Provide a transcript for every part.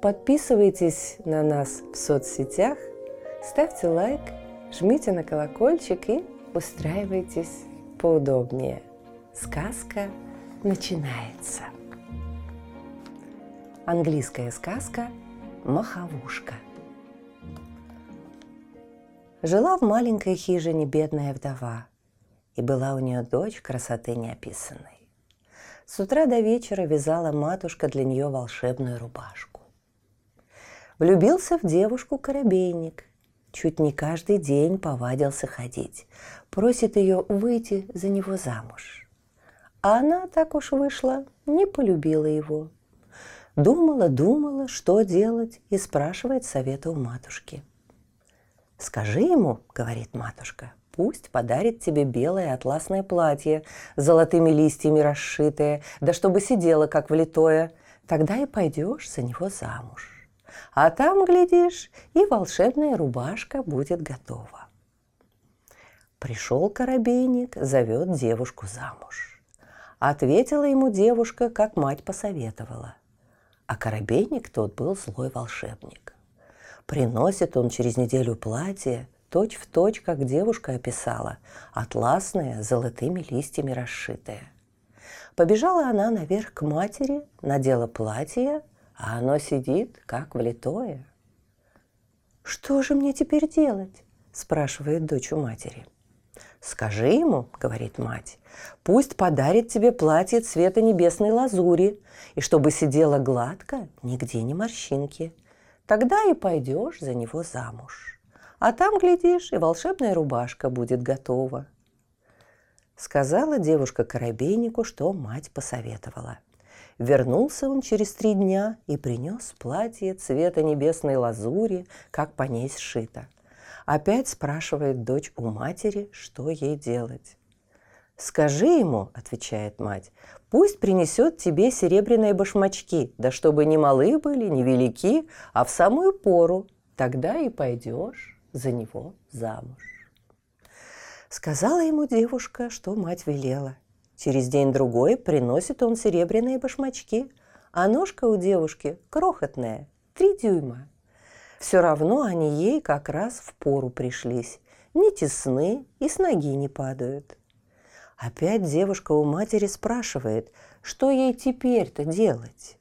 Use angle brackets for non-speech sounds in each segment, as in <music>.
Подписывайтесь на нас в соцсетях, ставьте лайк, жмите на колокольчик и устраивайтесь поудобнее. Сказка начинается. Английская сказка «Маховушка». Жила в маленькой хижине бедная вдова, и была у нее дочь красоты неописанной. С утра до вечера вязала матушка для нее волшебную рубашку. Влюбился в девушку коробейник. Чуть не каждый день повадился ходить. Просит ее выйти за него замуж. А она, так уж вышла, не полюбила его. Думала, думала, что делать, и спрашивает совета у матушки. «Скажи ему, — говорит матушка, — пусть подарит тебе белое атласное платье золотыми листьями расшитое, да чтобы сидело, как влитое, тогда и пойдешь за него замуж. А там, глядишь, и волшебная рубашка будет готова». Пришел коробейник, зовет девушку замуж. Ответила ему девушка, как мать посоветовала. А коробейник тот был злой волшебник. Приносит он через неделю платье, точь в точь, как девушка описала, атласное, золотыми листьями расшитое. Побежала она наверх к матери, надела платье, а оно сидит, как влитое. «Что же мне теперь делать?» – спрашивает дочь у матери – «Скажи ему, — говорит мать, — пусть подарит тебе платье цвета небесной лазури, и чтобы сидело гладко, нигде не морщинки. Тогда и пойдешь за него замуж. А там, глядишь, и волшебная рубашка будет готова». Сказала девушка Коробейнику, что мать посоветовала. Вернулся он через три дня и принес платье цвета небесной лазури, как по ней сшито – Опять спрашивает дочь у матери, что ей делать. «Скажи ему, — отвечает мать, — пусть принесет тебе серебряные башмачки, да чтобы не малые были, не велики, а в самую пору. Тогда и пойдешь за него замуж». Сказала ему девушка, что мать велела. Через день-другой приносит он серебряные башмачки, а ножка у девушки крохотная, три дюйма все равно они ей как раз в пору пришлись. Не тесны и с ноги не падают. Опять девушка у матери спрашивает, что ей теперь-то делать.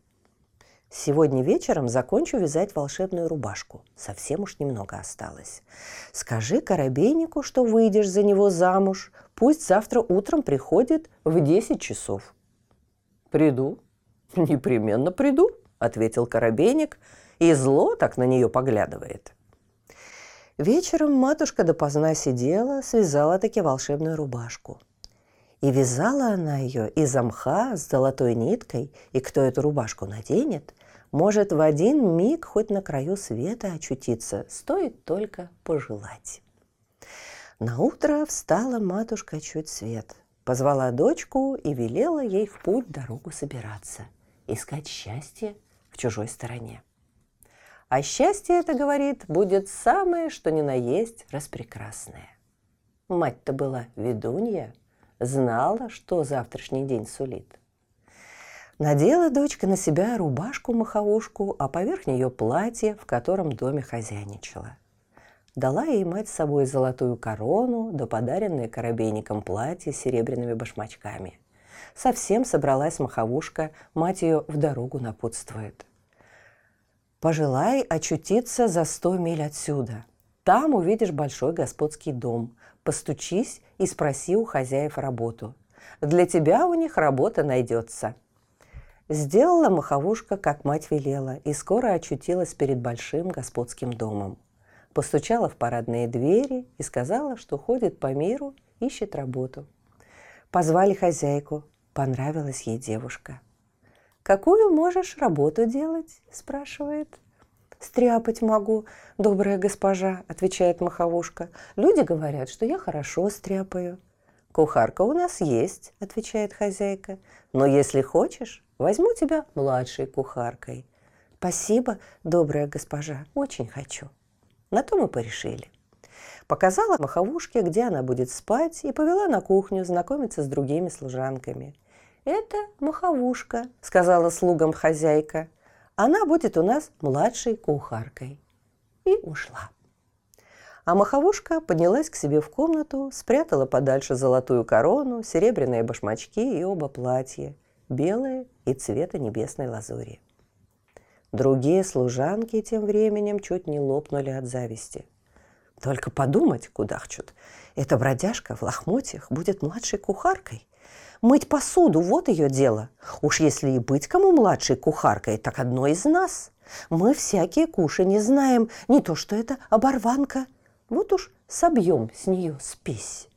Сегодня вечером закончу вязать волшебную рубашку. Совсем уж немного осталось. Скажи Коробейнику, что выйдешь за него замуж. Пусть завтра утром приходит в 10 часов. Приду. Непременно приду, ответил Коробейник и зло так на нее поглядывает. Вечером матушка допоздна сидела, связала таки волшебную рубашку. И вязала она ее из мха с золотой ниткой, и кто эту рубашку наденет, может в один миг хоть на краю света очутиться, стоит только пожелать. На утро встала матушка чуть свет, позвала дочку и велела ей в путь дорогу собираться, искать счастье в чужой стороне. А счастье это, говорит, будет самое, что ни на есть, распрекрасное. Мать-то была ведунья, знала, что завтрашний день сулит. Надела дочка на себя рубашку-маховушку, а поверх нее платье, в котором доме хозяйничала. Дала ей мать с собой золотую корону, да подаренное коробейником платье с серебряными башмачками. Совсем собралась маховушка, мать ее в дорогу напутствует. Пожелай очутиться за сто миль отсюда. Там увидишь большой господский дом. Постучись и спроси у хозяев работу. Для тебя у них работа найдется. Сделала маховушка, как мать велела, и скоро очутилась перед большим господским домом. Постучала в парадные двери и сказала, что ходит по миру, ищет работу. Позвали хозяйку. Понравилась ей девушка – «Какую можешь работу делать?» – спрашивает. стряпать могу, добрая госпожа», – отвечает маховушка. «Люди говорят, что я хорошо стряпаю». «Кухарка у нас есть», – отвечает хозяйка. «Но если хочешь, возьму тебя младшей кухаркой». «Спасибо, добрая госпожа, очень хочу». На то мы порешили. Показала маховушке, где она будет спать, и повела на кухню знакомиться с другими служанками. «Это маховушка», — сказала слугам хозяйка. «Она будет у нас младшей кухаркой». И ушла. А маховушка поднялась к себе в комнату, спрятала подальше золотую корону, серебряные башмачки и оба платья, белые и цвета небесной лазури. Другие служанки тем временем чуть не лопнули от зависти – только подумать, кудахчут, эта бродяжка в лохмотьях будет младшей кухаркой. Мыть посуду – вот ее дело. Уж если и быть кому младшей кухаркой, так одно из нас. Мы всякие куши не знаем, не то что это оборванка. Вот уж собьем с нее спесь.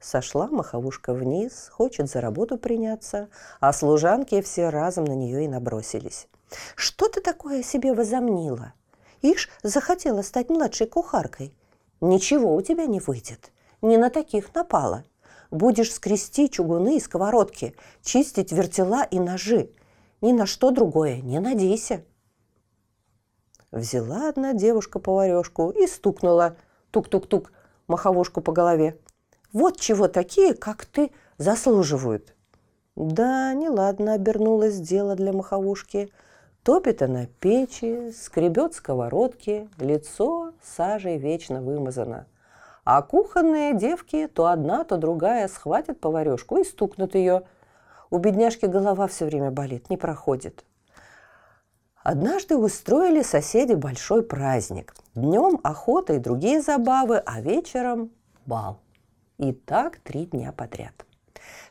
Сошла маховушка вниз, хочет за работу приняться, а служанки все разом на нее и набросились. «Что ты такое себе возомнила? Ишь, захотела стать младшей кухаркой. Ничего у тебя не выйдет. Не на таких напала. Будешь скрести чугуны и сковородки, чистить вертела и ножи. Ни на что другое не надейся. Взяла одна девушка поварешку и стукнула тук-тук-тук маховушку по голове. Вот чего такие, как ты, заслуживают. Да, неладно обернулось дело для маховушки – Топит она печи, скребет сковородки, лицо сажей вечно вымазано. А кухонные девки то одна, то другая схватят поварешку и стукнут ее. У бедняжки голова все время болит, не проходит. Однажды устроили соседи большой праздник. Днем охота и другие забавы, а вечером бал. И так три дня подряд.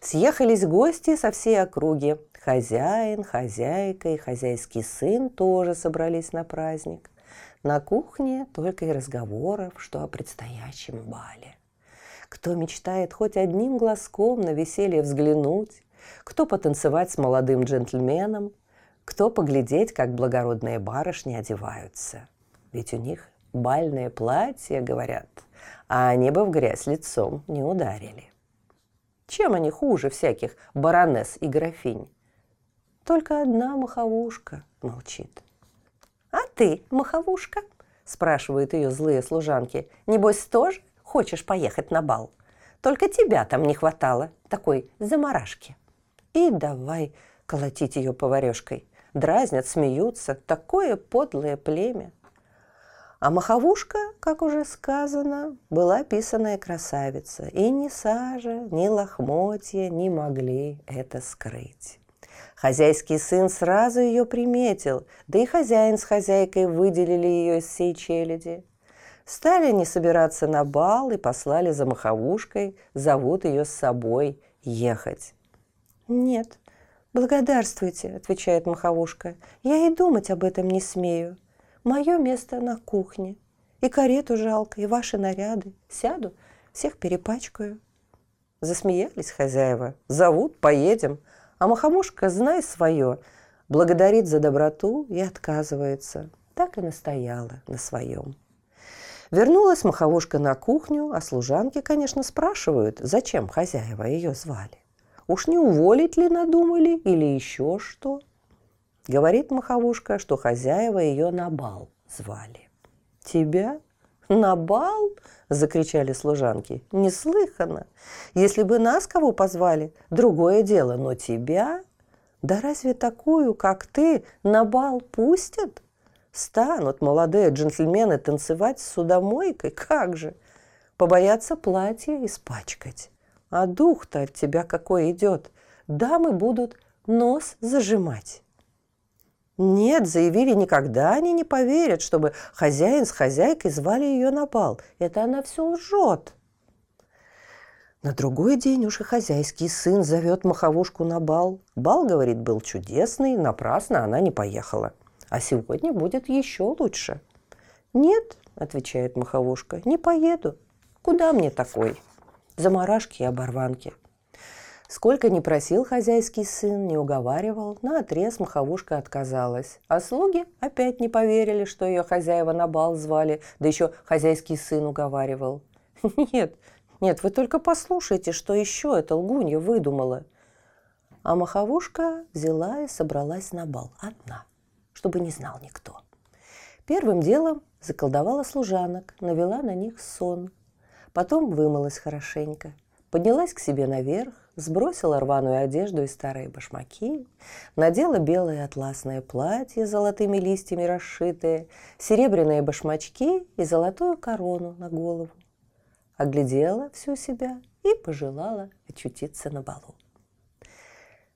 Съехались гости со всей округи. Хозяин, хозяйка и хозяйский сын тоже собрались на праздник. На кухне только и разговоров, что о предстоящем бале. Кто мечтает хоть одним глазком на веселье взглянуть, кто потанцевать с молодым джентльменом, кто поглядеть, как благородные барышни одеваются. Ведь у них бальное платье, говорят, а они бы в грязь лицом не ударили. Чем они хуже всяких баронесс и графинь? Только одна маховушка молчит. «А ты, маховушка?» – спрашивают ее злые служанки. «Небось, тоже хочешь поехать на бал? Только тебя там не хватало, такой заморашки». И давай колотить ее поварешкой. Дразнят, смеются. Такое подлое племя. А маховушка, как уже сказано, была писаная красавица, и ни сажа, ни лохмотья не могли это скрыть. Хозяйский сын сразу ее приметил, да и хозяин с хозяйкой выделили ее из всей челяди. Стали они собираться на бал и послали за маховушкой, зовут ее с собой ехать. «Нет, благодарствуйте», — отвечает маховушка, — «я и думать об этом не смею. Мое место на кухне. И карету жалко, и ваши наряды. Сяду, всех перепачкаю. Засмеялись хозяева. Зовут, поедем. А махомушка, знай свое, благодарит за доброту и отказывается. Так и настояла на своем. Вернулась маховушка на кухню, а служанки, конечно, спрашивают, зачем хозяева ее звали. Уж не уволить ли надумали или еще что? Говорит маховушка, что хозяева ее на бал звали. «Тебя? На бал?» – закричали служанки. «Неслыханно! Если бы нас кого позвали, другое дело, но тебя? Да разве такую, как ты, на бал пустят? Станут молодые джентльмены танцевать с судомойкой? Как же! Побоятся платье испачкать. А дух-то от тебя какой идет! Дамы будут нос зажимать. Нет, заявили, никогда они не поверят, чтобы хозяин с хозяйкой звали ее на бал. Это она все лжет. На другой день уж и хозяйский сын зовет маховушку на бал. Бал, говорит, был чудесный, напрасно она не поехала. А сегодня будет еще лучше. Нет, отвечает маховушка, не поеду. Куда мне такой? Заморашки и оборванки. Сколько не просил хозяйский сын, не уговаривал, на отрез маховушка отказалась. А слуги опять не поверили, что ее хозяева на бал звали, да еще хозяйский сын уговаривал. <laughs> Нет, нет, вы только послушайте, что еще эта лгунья выдумала. А маховушка взяла и собралась на бал одна, чтобы не знал никто. Первым делом заколдовала служанок, навела на них сон. Потом вымылась хорошенько, поднялась к себе наверх, сбросила рваную одежду и старые башмаки, надела белое атласное платье с золотыми листьями расшитые, серебряные башмачки и золотую корону на голову. Оглядела всю себя и пожелала очутиться на балу.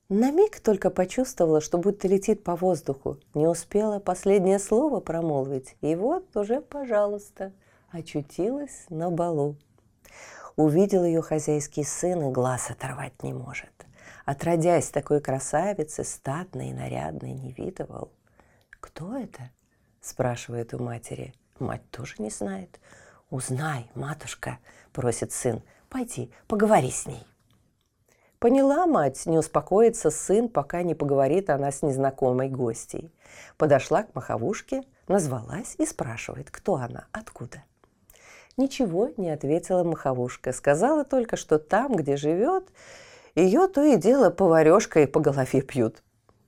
На миг только почувствовала, что будто летит по воздуху. Не успела последнее слово промолвить. И вот уже, пожалуйста, очутилась на балу. Увидел ее хозяйский сын и глаз оторвать не может. Отродясь такой красавицы, статной и нарядной, не видывал. «Кто это?» – спрашивает у матери. Мать тоже не знает. «Узнай, матушка», – просит сын, – «пойди, поговори с ней». Поняла мать, не успокоится сын, пока не поговорит она с незнакомой гостьей. Подошла к маховушке, назвалась и спрашивает, кто она, откуда. Ничего не ответила маховушка. Сказала только, что там, где живет, ее то и дело поварешкой по голове пьют.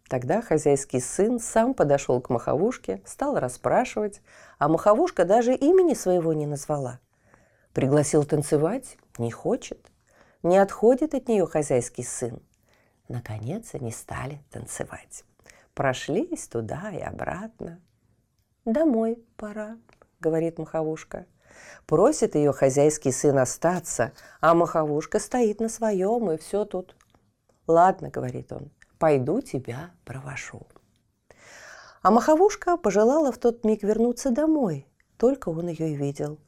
Тогда хозяйский сын сам подошел к маховушке, стал расспрашивать, а маховушка даже имени своего не назвала. Пригласил танцевать – не хочет. Не отходит от нее хозяйский сын. Наконец они стали танцевать. Прошлись туда и обратно. «Домой пора», — говорит маховушка. Просит ее хозяйский сын остаться, а маховушка стоит на своем, и все тут. «Ладно», — говорит он, — «пойду тебя провожу». А маховушка пожелала в тот миг вернуться домой, только он ее и видел.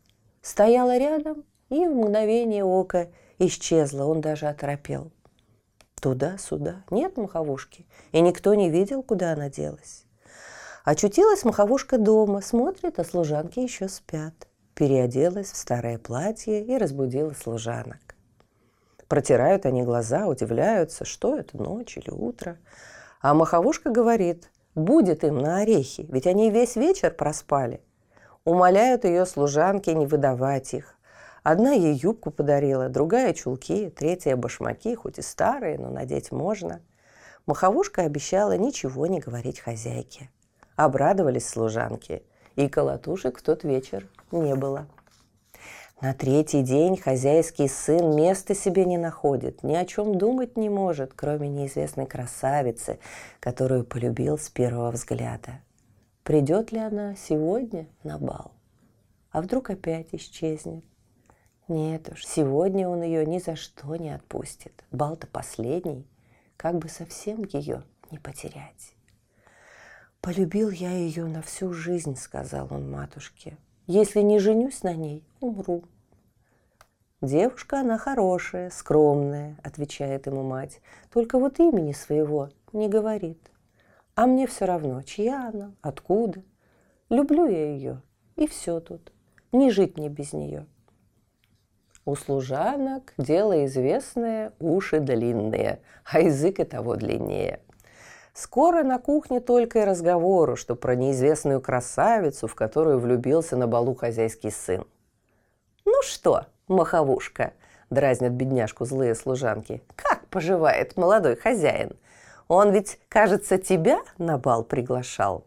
Стояла рядом и в мгновение ока исчезла, он даже оторопел. Туда-сюда нет маховушки, и никто не видел, куда она делась. Очутилась маховушка дома, смотрит, а служанки еще спят переоделась в старое платье и разбудила служанок. Протирают они глаза, удивляются, что это, ночь или утро. А маховушка говорит, будет им на орехи, ведь они весь вечер проспали. Умоляют ее служанки не выдавать их. Одна ей юбку подарила, другая чулки, третья башмаки, хоть и старые, но надеть можно. Маховушка обещала ничего не говорить хозяйке. Обрадовались служанки, и колотушек в тот вечер не было. На третий день хозяйский сын места себе не находит, ни о чем думать не может, кроме неизвестной красавицы, которую полюбил с первого взгляда. Придет ли она сегодня на бал? А вдруг опять исчезнет? Нет уж, сегодня он ее ни за что не отпустит. Бал-то последний, как бы совсем ее не потерять. «Полюбил я ее на всю жизнь», — сказал он матушке. Если не женюсь на ней, умру. Девушка она хорошая, скромная, отвечает ему мать. Только вот имени своего не говорит. А мне все равно, чья она, откуда. Люблю я ее, и все тут. Не жить мне без нее. У служанок дело известное, уши длинные, а язык и того длиннее – Скоро на кухне только и разговору, что про неизвестную красавицу, в которую влюбился на балу хозяйский сын. «Ну что, маховушка?» – дразнят бедняжку злые служанки. «Как поживает молодой хозяин? Он ведь, кажется, тебя на бал приглашал».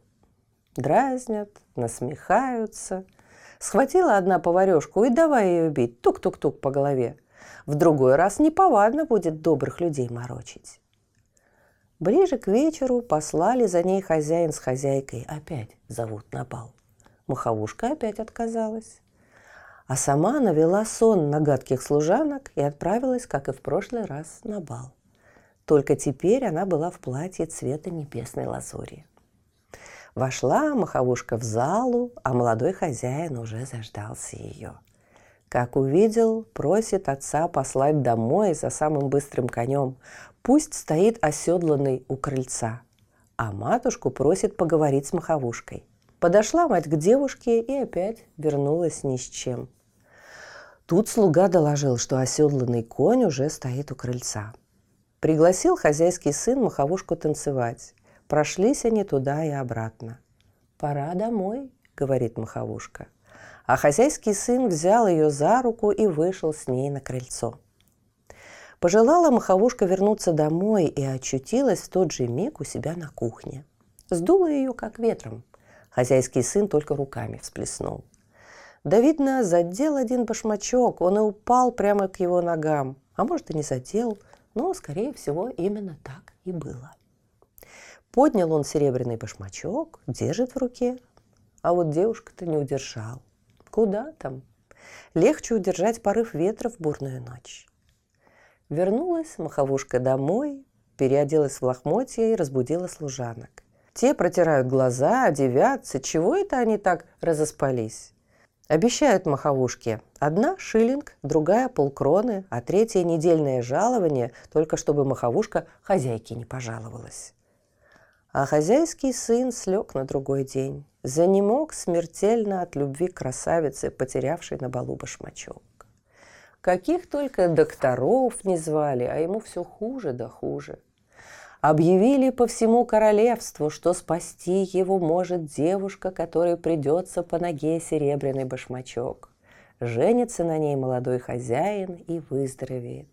Дразнят, насмехаются. Схватила одна поварешку и давай ее бить, тук-тук-тук по голове. В другой раз неповадно будет добрых людей морочить. Ближе к вечеру послали за ней хозяин с хозяйкой. Опять зовут на бал. Маховушка опять отказалась. А сама навела сон на гадких служанок и отправилась, как и в прошлый раз, на бал. Только теперь она была в платье цвета небесной лазури. Вошла маховушка в залу, а молодой хозяин уже заждался ее. Как увидел, просит отца послать домой за самым быстрым конем. Пусть стоит оседланный у крыльца. А матушку просит поговорить с маховушкой. Подошла мать к девушке и опять вернулась ни с чем. Тут слуга доложил, что оседланный конь уже стоит у крыльца. Пригласил хозяйский сын маховушку танцевать. Прошлись они туда и обратно. «Пора домой», — говорит маховушка. А хозяйский сын взял ее за руку и вышел с ней на крыльцо. Пожелала маховушка вернуться домой и очутилась в тот же миг у себя на кухне. Сдуло ее, как ветром. Хозяйский сын только руками всплеснул. Да, видно, задел один башмачок, он и упал прямо к его ногам. А может, и не задел, но, скорее всего, именно так и было. Поднял он серебряный башмачок, держит в руке, а вот девушка-то не удержал. Куда там? Легче удержать порыв ветра в бурную ночь. Вернулась маховушка домой, переоделась в лохмотья и разбудила служанок. Те протирают глаза, одевятся. Чего это они так разоспались? Обещают маховушке. Одна – шиллинг, другая – полкроны, а третья – недельное жалование, только чтобы маховушка хозяйке не пожаловалась. А хозяйский сын слег на другой день. Занемог смертельно от любви красавицы, потерявшей на балу башмачок. Каких только докторов не звали, а ему все хуже да хуже – объявили по всему королевству, что спасти его может девушка, которой придется по ноге серебряный башмачок. Женится на ней молодой хозяин и выздоровеет.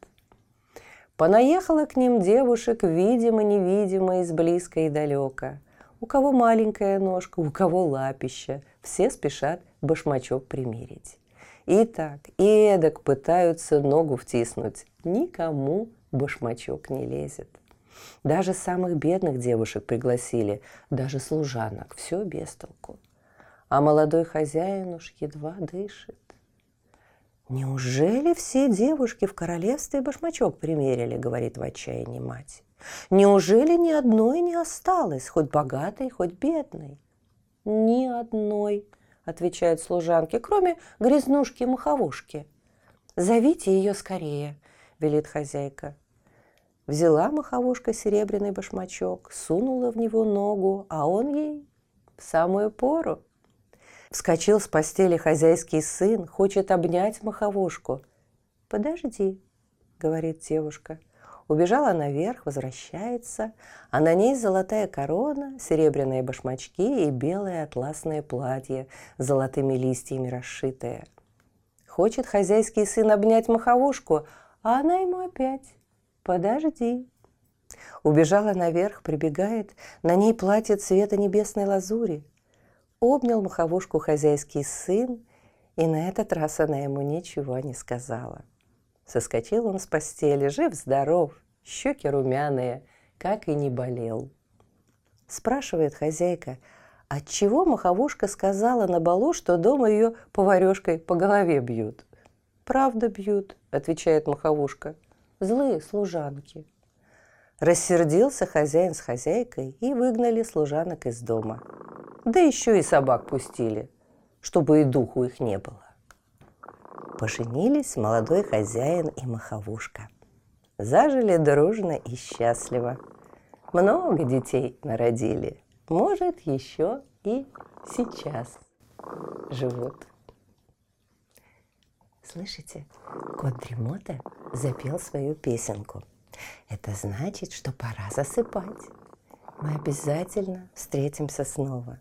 Понаехала к ним девушек, видимо-невидимо, из близко и далека. У кого маленькая ножка, у кого лапища. Все спешат башмачок примерить. И так, и эдак пытаются ногу втиснуть. Никому башмачок не лезет. Даже самых бедных девушек пригласили, даже служанок. Все без толку. А молодой хозяин уж едва дышит. «Неужели все девушки в королевстве башмачок примерили?» — говорит в отчаянии мать. «Неужели ни одной не осталось, хоть богатой, хоть бедной?» «Ни одной», — отвечают служанки, «кроме грязнушки-маховушки». «Зовите ее скорее», — велит хозяйка. Взяла маховушка серебряный башмачок, сунула в него ногу, а он ей в самую пору. Вскочил с постели хозяйский сын, хочет обнять маховушку. «Подожди», — говорит девушка. Убежала наверх, возвращается, а на ней золотая корона, серебряные башмачки и белое атласное платье золотыми листьями расшитое. Хочет хозяйский сын обнять маховушку, а она ему опять «Подожди». Убежала наверх, прибегает, на ней платье цвета небесной лазури. Обнял маховушку хозяйский сын, и на этот раз она ему ничего не сказала. Соскочил он с постели, жив-здоров, щеки румяные, как и не болел. Спрашивает хозяйка, отчего маховушка сказала на балу, что дома ее поварешкой по голове бьют. «Правда бьют», — отвечает маховушка злые служанки. Рассердился хозяин с хозяйкой и выгнали служанок из дома. Да еще и собак пустили, чтобы и духу их не было. Поженились молодой хозяин и маховушка. Зажили дружно и счастливо. Много детей народили. Может, еще и сейчас живут. Слышите, кот Дремота запел свою песенку. Это значит, что пора засыпать. Мы обязательно встретимся снова.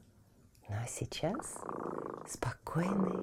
Ну а сейчас спокойной